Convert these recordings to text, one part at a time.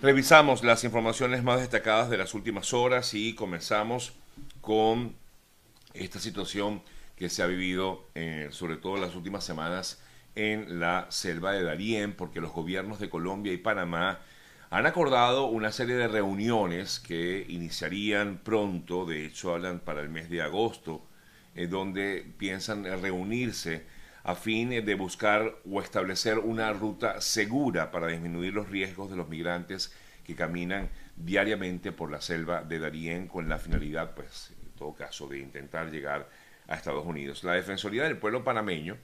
Revisamos las informaciones más destacadas de las últimas horas y comenzamos con esta situación que se ha vivido, eh, sobre todo en las últimas semanas, en la selva de Darién, porque los gobiernos de Colombia y Panamá han acordado una serie de reuniones que iniciarían pronto, de hecho hablan para el mes de agosto, eh, donde piensan reunirse a fin de buscar o establecer una ruta segura para disminuir los riesgos de los migrantes que caminan diariamente por la selva de Darién con la finalidad, pues, en todo caso, de intentar llegar a Estados Unidos. La Defensoría del Pueblo panameño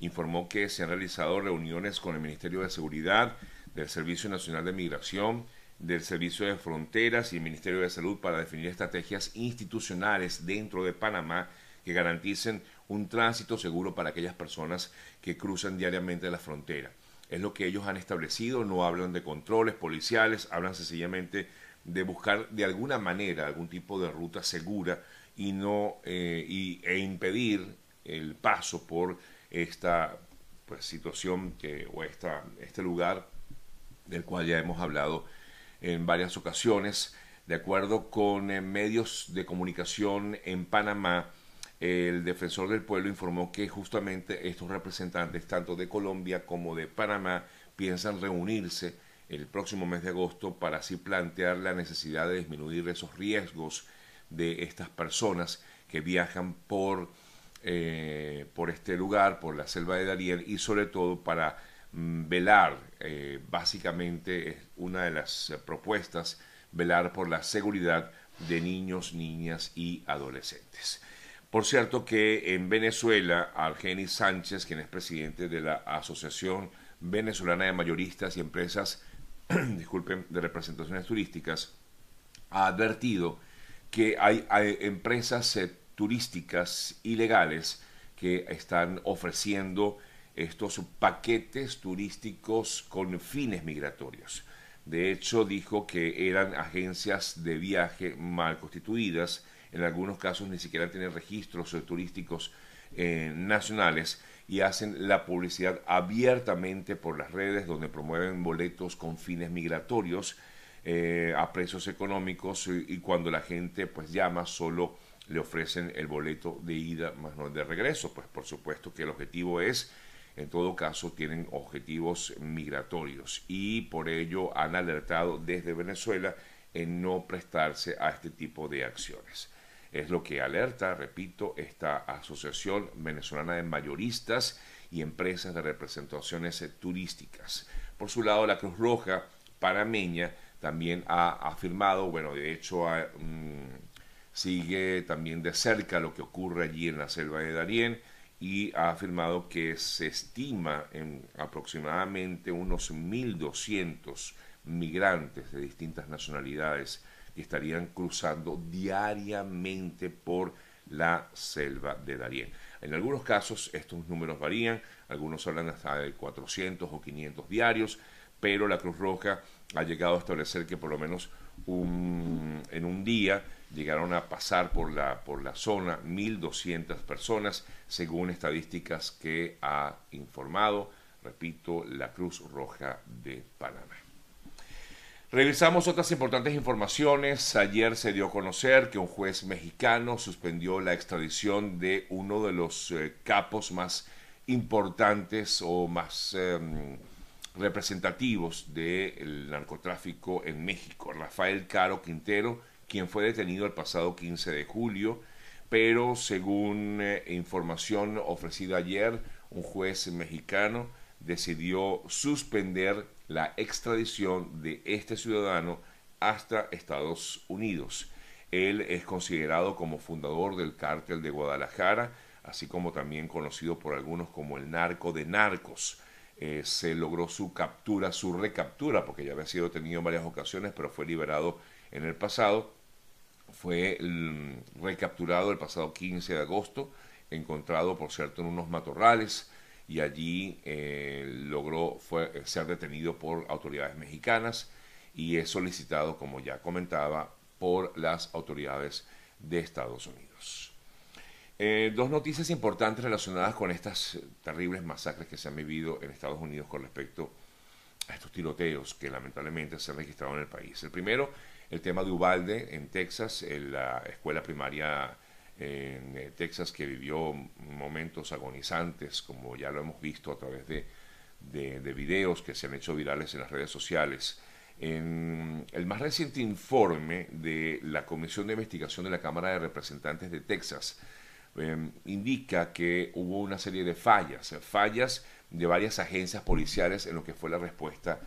informó que se han realizado reuniones con el Ministerio de Seguridad, del Servicio Nacional de Migración, del Servicio de Fronteras y el Ministerio de Salud para definir estrategias institucionales dentro de Panamá que garanticen un tránsito seguro para aquellas personas que cruzan diariamente la frontera. Es lo que ellos han establecido, no hablan de controles policiales, hablan sencillamente de buscar de alguna manera algún tipo de ruta segura y no eh, y, e impedir el paso por esta pues, situación que, o esta, este lugar del cual ya hemos hablado en varias ocasiones. De acuerdo con eh, medios de comunicación en Panamá, el defensor del pueblo informó que justamente estos representantes, tanto de Colombia como de Panamá, piensan reunirse el próximo mes de agosto para así plantear la necesidad de disminuir esos riesgos de estas personas que viajan por, eh, por este lugar, por la selva de Darién y sobre todo para mm, velar, eh, básicamente una de las propuestas, velar por la seguridad de niños, niñas y adolescentes. Por cierto que en Venezuela, Argenis Sánchez, quien es presidente de la Asociación Venezolana de Mayoristas y Empresas disculpen, de Representaciones Turísticas, ha advertido que hay, empresas eh, turísticas ilegales que están ofreciendo estos paquetes turísticos con fines migratorios. De hecho, dijo que eran agencias de viaje mal constituidas en algunos casos ni siquiera tienen registros turísticos eh, nacionales y hacen la publicidad abiertamente por las redes donde promueven boletos con fines migratorios eh, a precios económicos y, cuando la gente pues llama solo le ofrecen el boleto de ida más no de regreso pues por supuesto que el objetivo es en todo caso tienen objetivos migratorios y por ello han alertado desde Venezuela en no prestarse a este tipo de acciones. Es lo que alerta, repito, esta Asociación Venezolana de Mayoristas y Empresas de Representaciones Turísticas. Por su lado, la Cruz Roja panameña también ha afirmado, bueno, de hecho mm, sigue también de cerca lo que ocurre allí en la selva de Darién y ha afirmado que se estima en aproximadamente unos 1.200 migrantes de distintas nacionalidades estarían cruzando diariamente por la selva de Darién. En algunos casos estos números varían, algunos hablan hasta de 400 o 500 diarios, pero la Cruz Roja ha llegado a establecer que por lo menos en un día llegaron a pasar por la, por la zona 1.200 personas, según estadísticas que ha informado, repito, la Cruz Roja de Panamá. Revisamos otras importantes informaciones. Ayer se dio a conocer que un juez mexicano suspendió la extradición de uno de los eh, capos más importantes o más em, representativos del narcotráfico en México, Rafael Caro Quintero, quien fue detenido el pasado 15 de julio, pero según eh, información ofrecida ayer, un juez mexicano decidió suspender la extradición de este ciudadano hasta Estados Unidos. Él es considerado como fundador del cártel de Guadalajara, así como también conocido por algunos como el narco de narcos. Eh, se logró su captura, su recaptura, porque ya había sido detenido en varias ocasiones, pero fue liberado en el pasado. Fue mm, recapturado el pasado 15 de agosto, encontrado, por cierto, en unos matorrales y allí eh, logró fue, ser detenido por autoridades mexicanas y es solicitado, como ya comentaba, por las autoridades de Estados Unidos. Eh, dos noticias importantes relacionadas con estas terribles masacres que se han vivido en Estados Unidos con respecto a estos tiroteos que lamentablemente se han registrado en el país. El primero, el tema de Ubalde en Texas, en la escuela primaria en eh, Texas que vivió momentos agonizantes, como ya lo hemos visto a través de, de, videos que se han hecho virales en las redes sociales. El más reciente informe de la Comisión de Investigación de la Cámara de Representantes de Texas em, indica que hubo una serie de fallas, fallas de varias agencias policiales en lo que fue la respuesta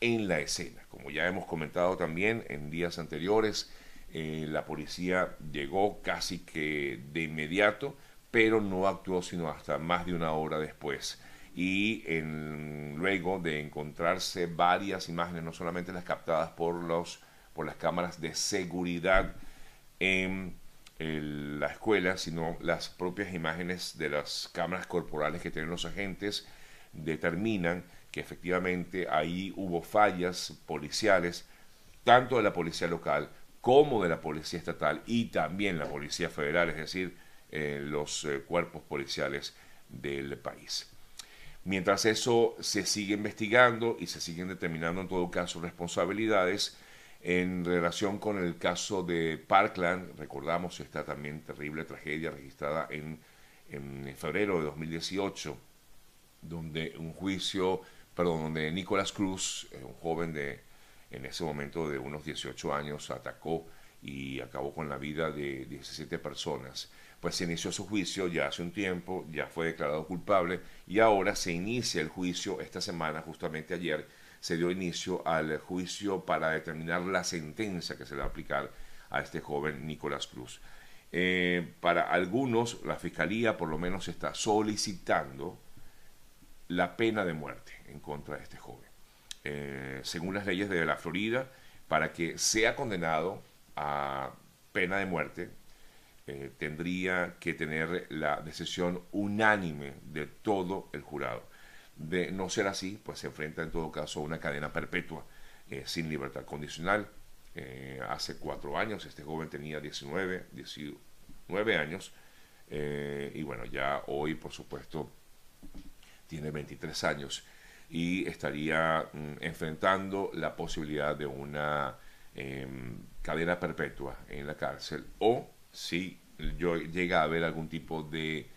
en la escena. Como ya hemos comentado también en días anteriores, eh, la policía llegó casi que de inmediato, pero no actuó sino hasta más de una hora después. Y luego de encontrarse varias imágenes, no solamente las captadas por, los, por las cámaras de seguridad en la escuela, sino las propias imágenes de las cámaras corporales que tienen los agentes, determinan que efectivamente ahí hubo fallas policiales, tanto de la policía local como de la Policía Estatal y también la Policía Federal, es decir, eh, los eh, cuerpos policiales del país. Mientras eso se sigue investigando y se siguen determinando en todo caso responsabilidades en relación con el caso de Parkland, recordamos esta también terrible tragedia registrada en, en febrero de 2018, donde un juicio, perdón, donde Nicolás Cruz, eh, un joven de en ese momento de unos 18 años atacó y acabó con la vida de 17 personas. Pues se inició su juicio ya hace un tiempo, ya fue declarado culpable y ahora se inicia el juicio esta semana, justamente ayer, se dio inicio al juicio para determinar la sentencia que se le va a aplicar a este joven Nicolás Cruz. Eh, para algunos, la fiscalía por lo menos está solicitando la pena de muerte en contra de este joven. Eh, según las leyes de la Florida, para que sea condenado a pena de muerte, eh, tendría que tener la decisión unánime de todo el jurado. De no ser así, pues se enfrenta en todo caso a una cadena perpetua eh, sin libertad condicional. hace cuatro años, este joven tenía 19, 19 años, y bueno, ya hoy, por supuesto, tiene 23 años y estaría mm, enfrentando la posibilidad de una em, cadena perpetua en la cárcel o si yo llega a haber algún tipo de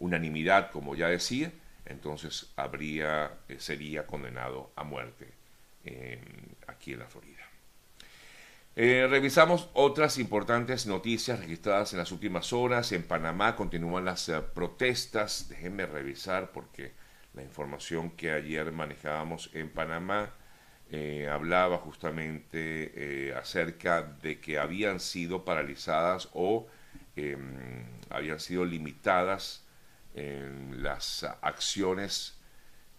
unanimidad, como ya decía, entonces habría, eh, sería condenado a muerte em, aquí en la Florida. Eh, revisamos otras importantes noticias registradas en las últimas horas. En Panamá continúan las eh, protestas. Déjenme revisar porque la información que ayer manejábamos en Panamá eh, hablaba justamente eh, acerca de que habían sido paralizadas o em, habían sido limitadas las acciones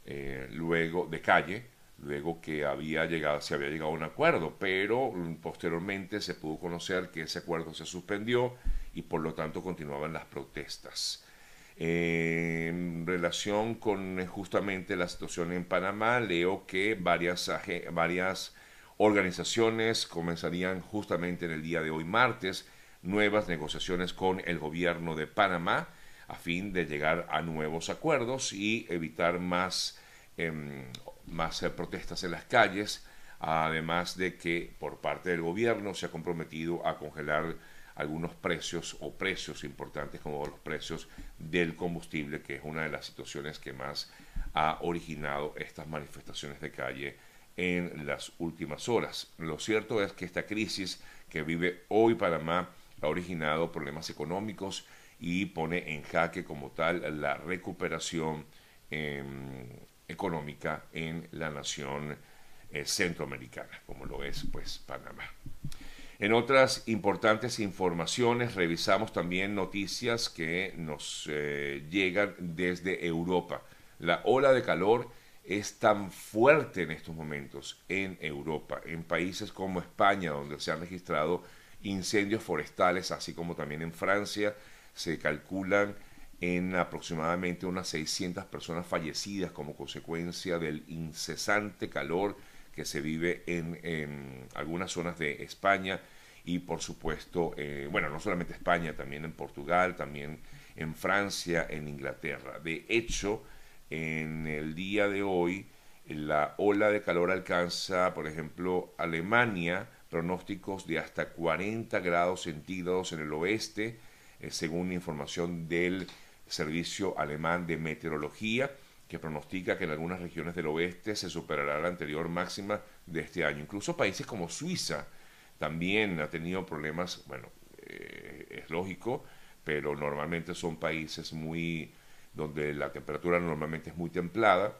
eh, luego de calle, luego que había llegado, se había llegado a un acuerdo, pero mm, posteriormente se pudo conocer que ese acuerdo se suspendió y por lo tanto continuaban las protestas en relación con eh, justamente la situación en Panamá, leo que varias, varias organizaciones comenzarían justamente en el día de hoy, martes, nuevas negociaciones con el gobierno de Panamá a fin de llegar a nuevos acuerdos y evitar más, em, más eh, protestas en las calles, además de que por parte del gobierno se ha comprometido a congelar algunos precios o precios importantes como los precios del combustible, que es una de las situaciones que más ha originado estas manifestaciones de calle en las últimas horas. Lo cierto es que esta crisis que vive hoy Panamá ha originado problemas económicos y pone en jaque como tal la recuperación em, económica en la nación eh, centroamericana, como lo es pues Panamá. En otras importantes informaciones revisamos también noticias que nos eh, llegan desde Europa. La ola de calor es tan fuerte en estos momentos en Europa, en países como España, donde se han registrado incendios forestales, así como también en Francia, se calculan en aproximadamente unas 600 personas fallecidas como consecuencia del incesante calor que se vive en, algunas zonas de España y por supuesto, eh, bueno, no solamente España, también en Portugal, también en Francia, en Inglaterra. De hecho, en el día de hoy La ola de calor alcanza, por ejemplo, Alemania, pronósticos de hasta 40 grados centígrados en el oeste, eh, según información del Servicio Alemán de Meteorología, que pronostica que en algunas regiones del oeste se superará la anterior máxima de este año. Incluso países como Suiza también ha tenido problemas, bueno, eh, es lógico, pero normalmente son países muy donde la temperatura normalmente es muy templada,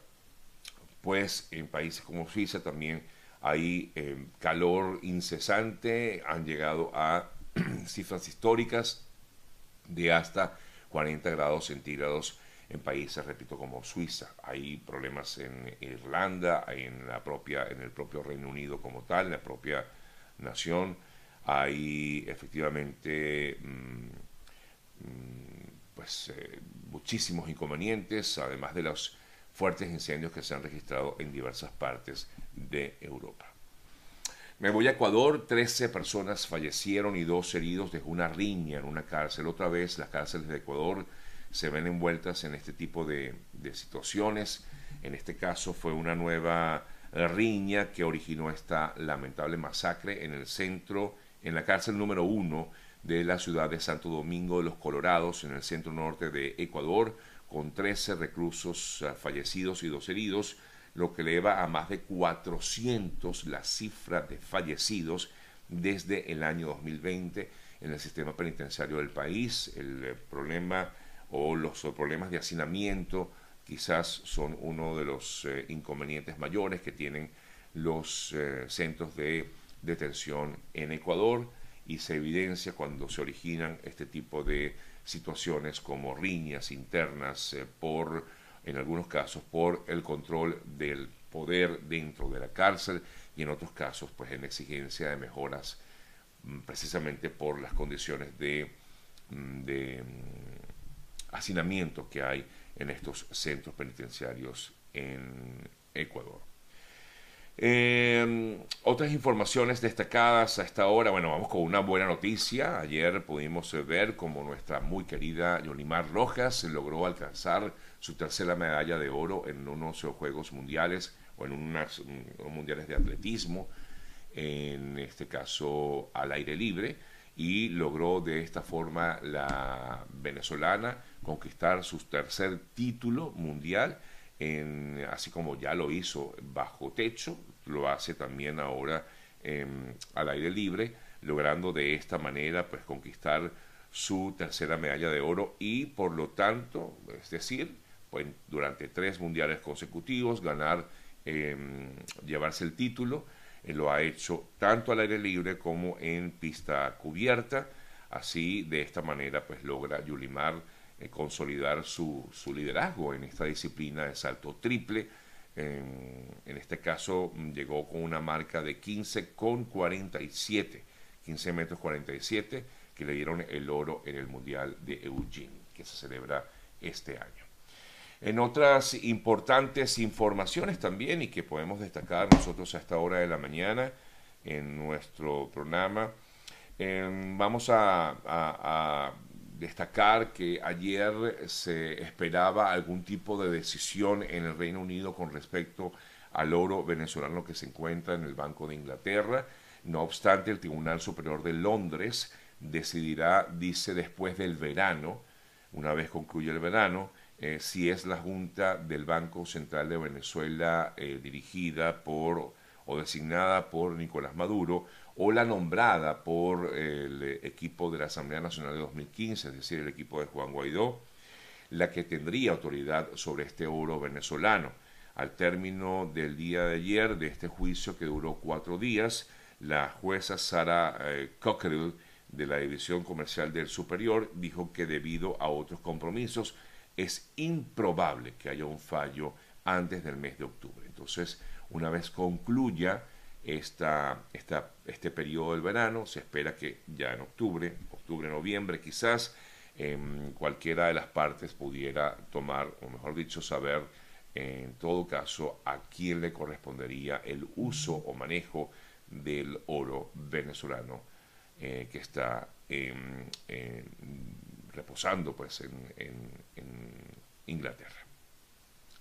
pues en países como Suiza también hay eh, calor incesante, han llegado a cifras históricas de hasta 40 grados centígrados en países, repito, como Suiza. Hay problemas en Irlanda, en, la propia, en el propio Reino Unido como tal, en la propia nación. Hay efectivamente mm, mm, pues, eh, muchísimos inconvenientes, además de los fuertes incendios que se han registrado en diversas partes de Europa. Me voy a Ecuador, 13 personas fallecieron y dos heridos de una riña en una cárcel. Otra vez las cárceles de Ecuador se ven envueltas en este tipo de, situaciones. En este caso fue una nueva riña que originó esta lamentable masacre en el centro, en la cárcel número uno de la ciudad de Santo Domingo de los Colorados, en el centro norte de Ecuador, con 13 reclusos ah, fallecidos y dos heridos, lo que eleva a más de 400 la cifra de fallecidos desde el año 2020 en el sistema penitenciario del país. El eh, problema o los problemas de hacinamiento quizás son uno de los eh, inconvenientes mayores que tienen los eh, centros de detención en Ecuador y se evidencia cuando se originan este tipo de situaciones como riñas internas eh, por, en algunos casos, por el control del poder dentro de la cárcel y en otros casos, pues en exigencia de mejoras mm, precisamente por las condiciones de, mm, de mm, hacinamiento que hay en estos centros penitenciarios en Ecuador. Eh, otras informaciones destacadas a esta hora, bueno, vamos con una buena noticia. Ayer pudimos ver como nuestra muy querida Yolimar Rojas logró alcanzar su tercera medalla de oro en unos Juegos Mundiales o en unos mundiales de atletismo, en este caso al aire libre, y logró de esta forma la venezolana conquistar su tercer título mundial así como ya lo hizo bajo techo, lo hace también ahora em, al aire libre, logrando de esta manera pues conquistar su tercera medalla de oro y por lo tanto, es decir, pues, durante tres mundiales consecutivos ganar, em, llevarse el título, lo ha hecho tanto al aire libre como en pista cubierta, así de esta manera pues logra Yulimar eh, consolidar su, su, liderazgo en esta disciplina de salto triple. En, este caso mm, llegó con una marca de 15 con 47, 15 metros 47, que le dieron el oro en el Mundial de Eugene, que se celebra este año. En otras importantes informaciones también y que podemos destacar nosotros a esta hora de la mañana en nuestro programa, em, vamos a destacar que ayer se esperaba algún tipo de decisión en el Reino Unido con respecto al oro venezolano que se encuentra en el Banco de Inglaterra. No obstante, el Tribunal Superior de Londres decidirá, dice, después del verano, una vez concluye el verano, eh, si es la Junta del Banco Central de Venezuela eh, dirigida por o designada por Nicolás Maduro o la nombrada por el equipo de la Asamblea Nacional de 2015, es decir, el equipo de Juan Guaidó, la que tendría autoridad sobre este oro venezolano. Al término del día de ayer de este juicio que duró cuatro días, la jueza Sara eh, Cockrell de la División Comercial del Superior dijo que debido a otros compromisos es improbable que haya un fallo antes del mes de octubre. Entonces, una vez concluya esta, este periodo del verano. Se espera que ya en octubre, octubre, noviembre quizás, cualquiera de las partes pudiera tomar, o mejor dicho, saber en todo caso a quién le correspondería el uso o manejo del oro venezolano eh, que está reposando pues en Inglaterra.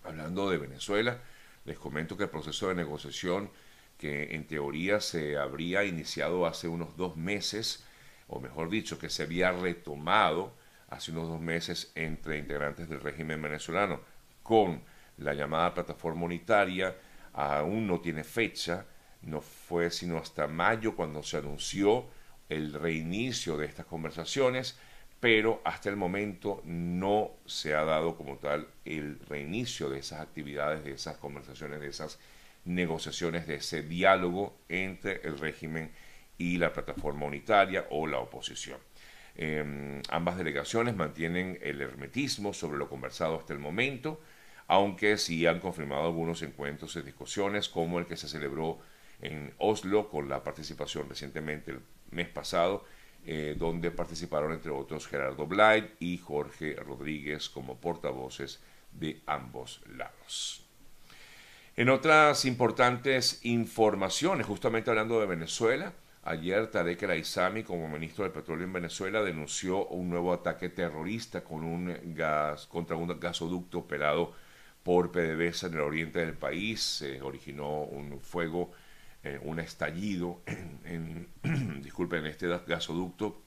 Hablando de Venezuela, Les comento que el proceso de negociación que en teoría se habría iniciado hace unos dos meses, o mejor dicho, que se había retomado hace unos dos meses entre integrantes del régimen venezolano con la llamada plataforma unitaria, aún no tiene fecha, no fue sino hasta mayo cuando se anunció el reinicio de estas conversaciones, pero hasta el momento no se ha dado como tal el reinicio de esas actividades, de esas conversaciones, de esas negociaciones, de ese diálogo entre el régimen y la plataforma unitaria o la oposición. Em, ambas delegaciones mantienen el hermetismo sobre lo conversado hasta el momento, aunque sí han confirmado algunos encuentros y discusiones, como el que se celebró en Oslo con la participación recientemente el mes pasado, eh, donde participaron entre otros Gerardo Blight y Jorge Rodríguez como portavoces de ambos lados. En otras importantes informaciones, justamente hablando de Venezuela, ayer Tarek El Aizami, como ministro del Petróleo en Venezuela, denunció un nuevo ataque terrorista con gas, contra un gasoducto operado por PDVSA en el oriente del país. Se originó un fuego eh, un estallido en, disculpen, este gasoducto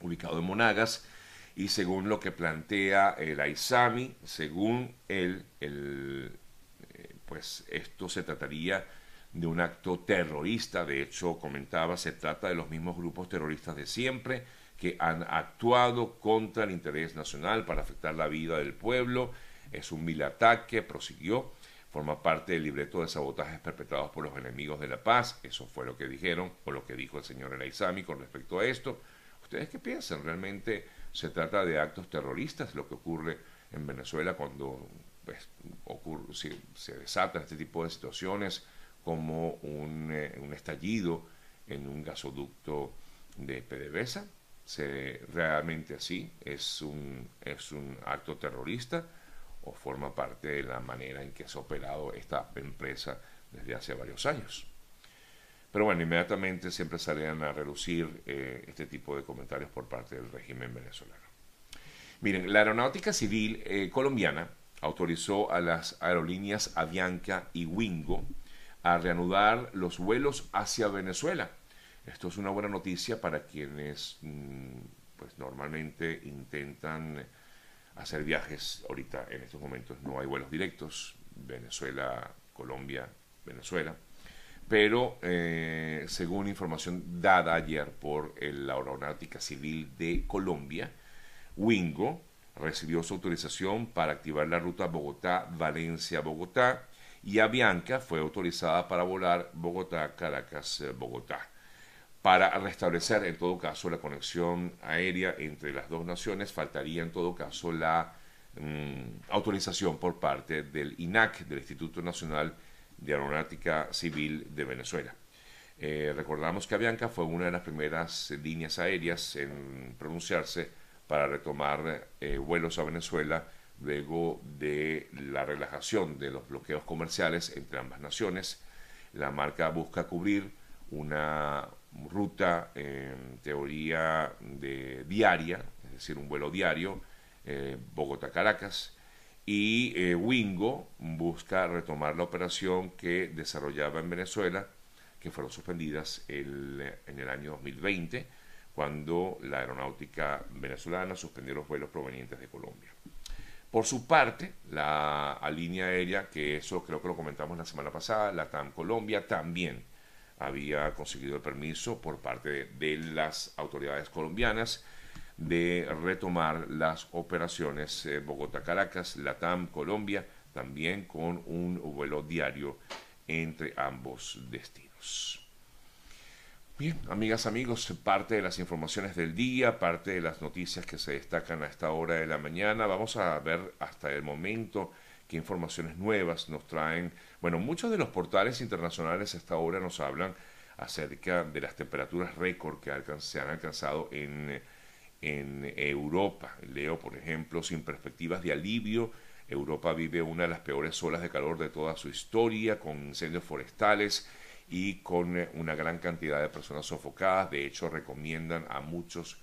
ubicado en Monagas y según lo que plantea el AISAMI, según él, el, eh, pues esto se trataría de un acto terrorista, de hecho comentaba, se trata de los mismos grupos terroristas de siempre que han actuado contra el interés nacional para afectar la vida del pueblo, es un vil ataque, prosiguió, forma parte del libreto de sabotajes perpetrados por los enemigos de la paz. Eso fue lo que dijeron o lo que dijo el señor Elaizami con respecto a esto. ¿Ustedes qué piensan? ¿Realmente se trata de actos terroristas lo que ocurre en Venezuela cuando pues, ocurre, se, desatan este tipo de situaciones como un, eh, un estallido en un gasoducto de PDVSA? ¿Se, ¿Realmente así es un, es un acto terrorista? O forma parte de la manera en que se ha operado esta empresa desde hace varios años. Pero bueno, inmediatamente siempre salían a relucir eh, este tipo de comentarios por parte del régimen venezolano. Miren, la aeronáutica civil eh, colombiana autorizó a las aerolíneas Avianca y Wingo a reanudar los vuelos hacia Venezuela. Esto es una buena noticia para quienes mm, pues normalmente intentan hacer viajes ahorita en estos momentos. No hay vuelos directos, Venezuela, Colombia, Venezuela. Pero eh, según información dada ayer por la Aeronáutica Civil de Colombia, Wingo recibió su autorización para activar la ruta Bogotá-Valencia-Bogotá y Avianca fue autorizada para volar Bogotá-Caracas-Bogotá para restablecer en todo caso la conexión aérea entre las dos naciones, faltaría en todo caso la mm, autorización por parte del INAC, del Instituto Nacional de Aeronáutica Civil de Venezuela. Eh, recordamos que Avianca fue una de las primeras líneas aéreas en pronunciarse para retomar eh, vuelos a Venezuela luego de la relajación de los bloqueos comerciales entre ambas naciones. La marca busca cubrir una, ruta en teoría de diaria, es decir, un vuelo diario, eh, Bogotá-Caracas, y eh, Wingo busca retomar la operación que desarrollaba en Venezuela, que fueron suspendidas en el año 2020, cuando la aeronáutica venezolana suspendió los vuelos provenientes de Colombia. Por su parte, la línea aérea, que eso creo que lo comentamos la semana pasada, la TAM Colombia, también había conseguido el permiso por parte de las autoridades colombianas de retomar las operaciones eh, Bogotá-Caracas, Latam, Colombia, también con un vuelo diario entre ambos destinos. Bien, amigas, amigos, parte de las informaciones del día, parte de las noticias que se destacan a esta hora de la mañana. Vamos a ver hasta el momento qué informaciones nuevas nos traen bueno, muchos de los portales internacionales hasta ahora nos hablan acerca de las temperaturas récord que se han alcanzado en, en Europa. Leo, por ejemplo, sin perspectivas de alivio, Europa vive una de las peores olas de calor de toda su historia, con incendios forestales y con una gran cantidad de personas sofocadas. De hecho, recomiendan a muchos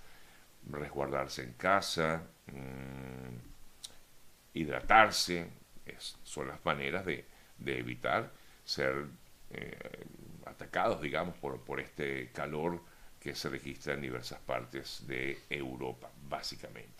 resguardarse en casa, mm, son las maneras de, evitar ser eh, atacados, digamos, por, este calor que se registra en diversas partes de Europa, básicamente.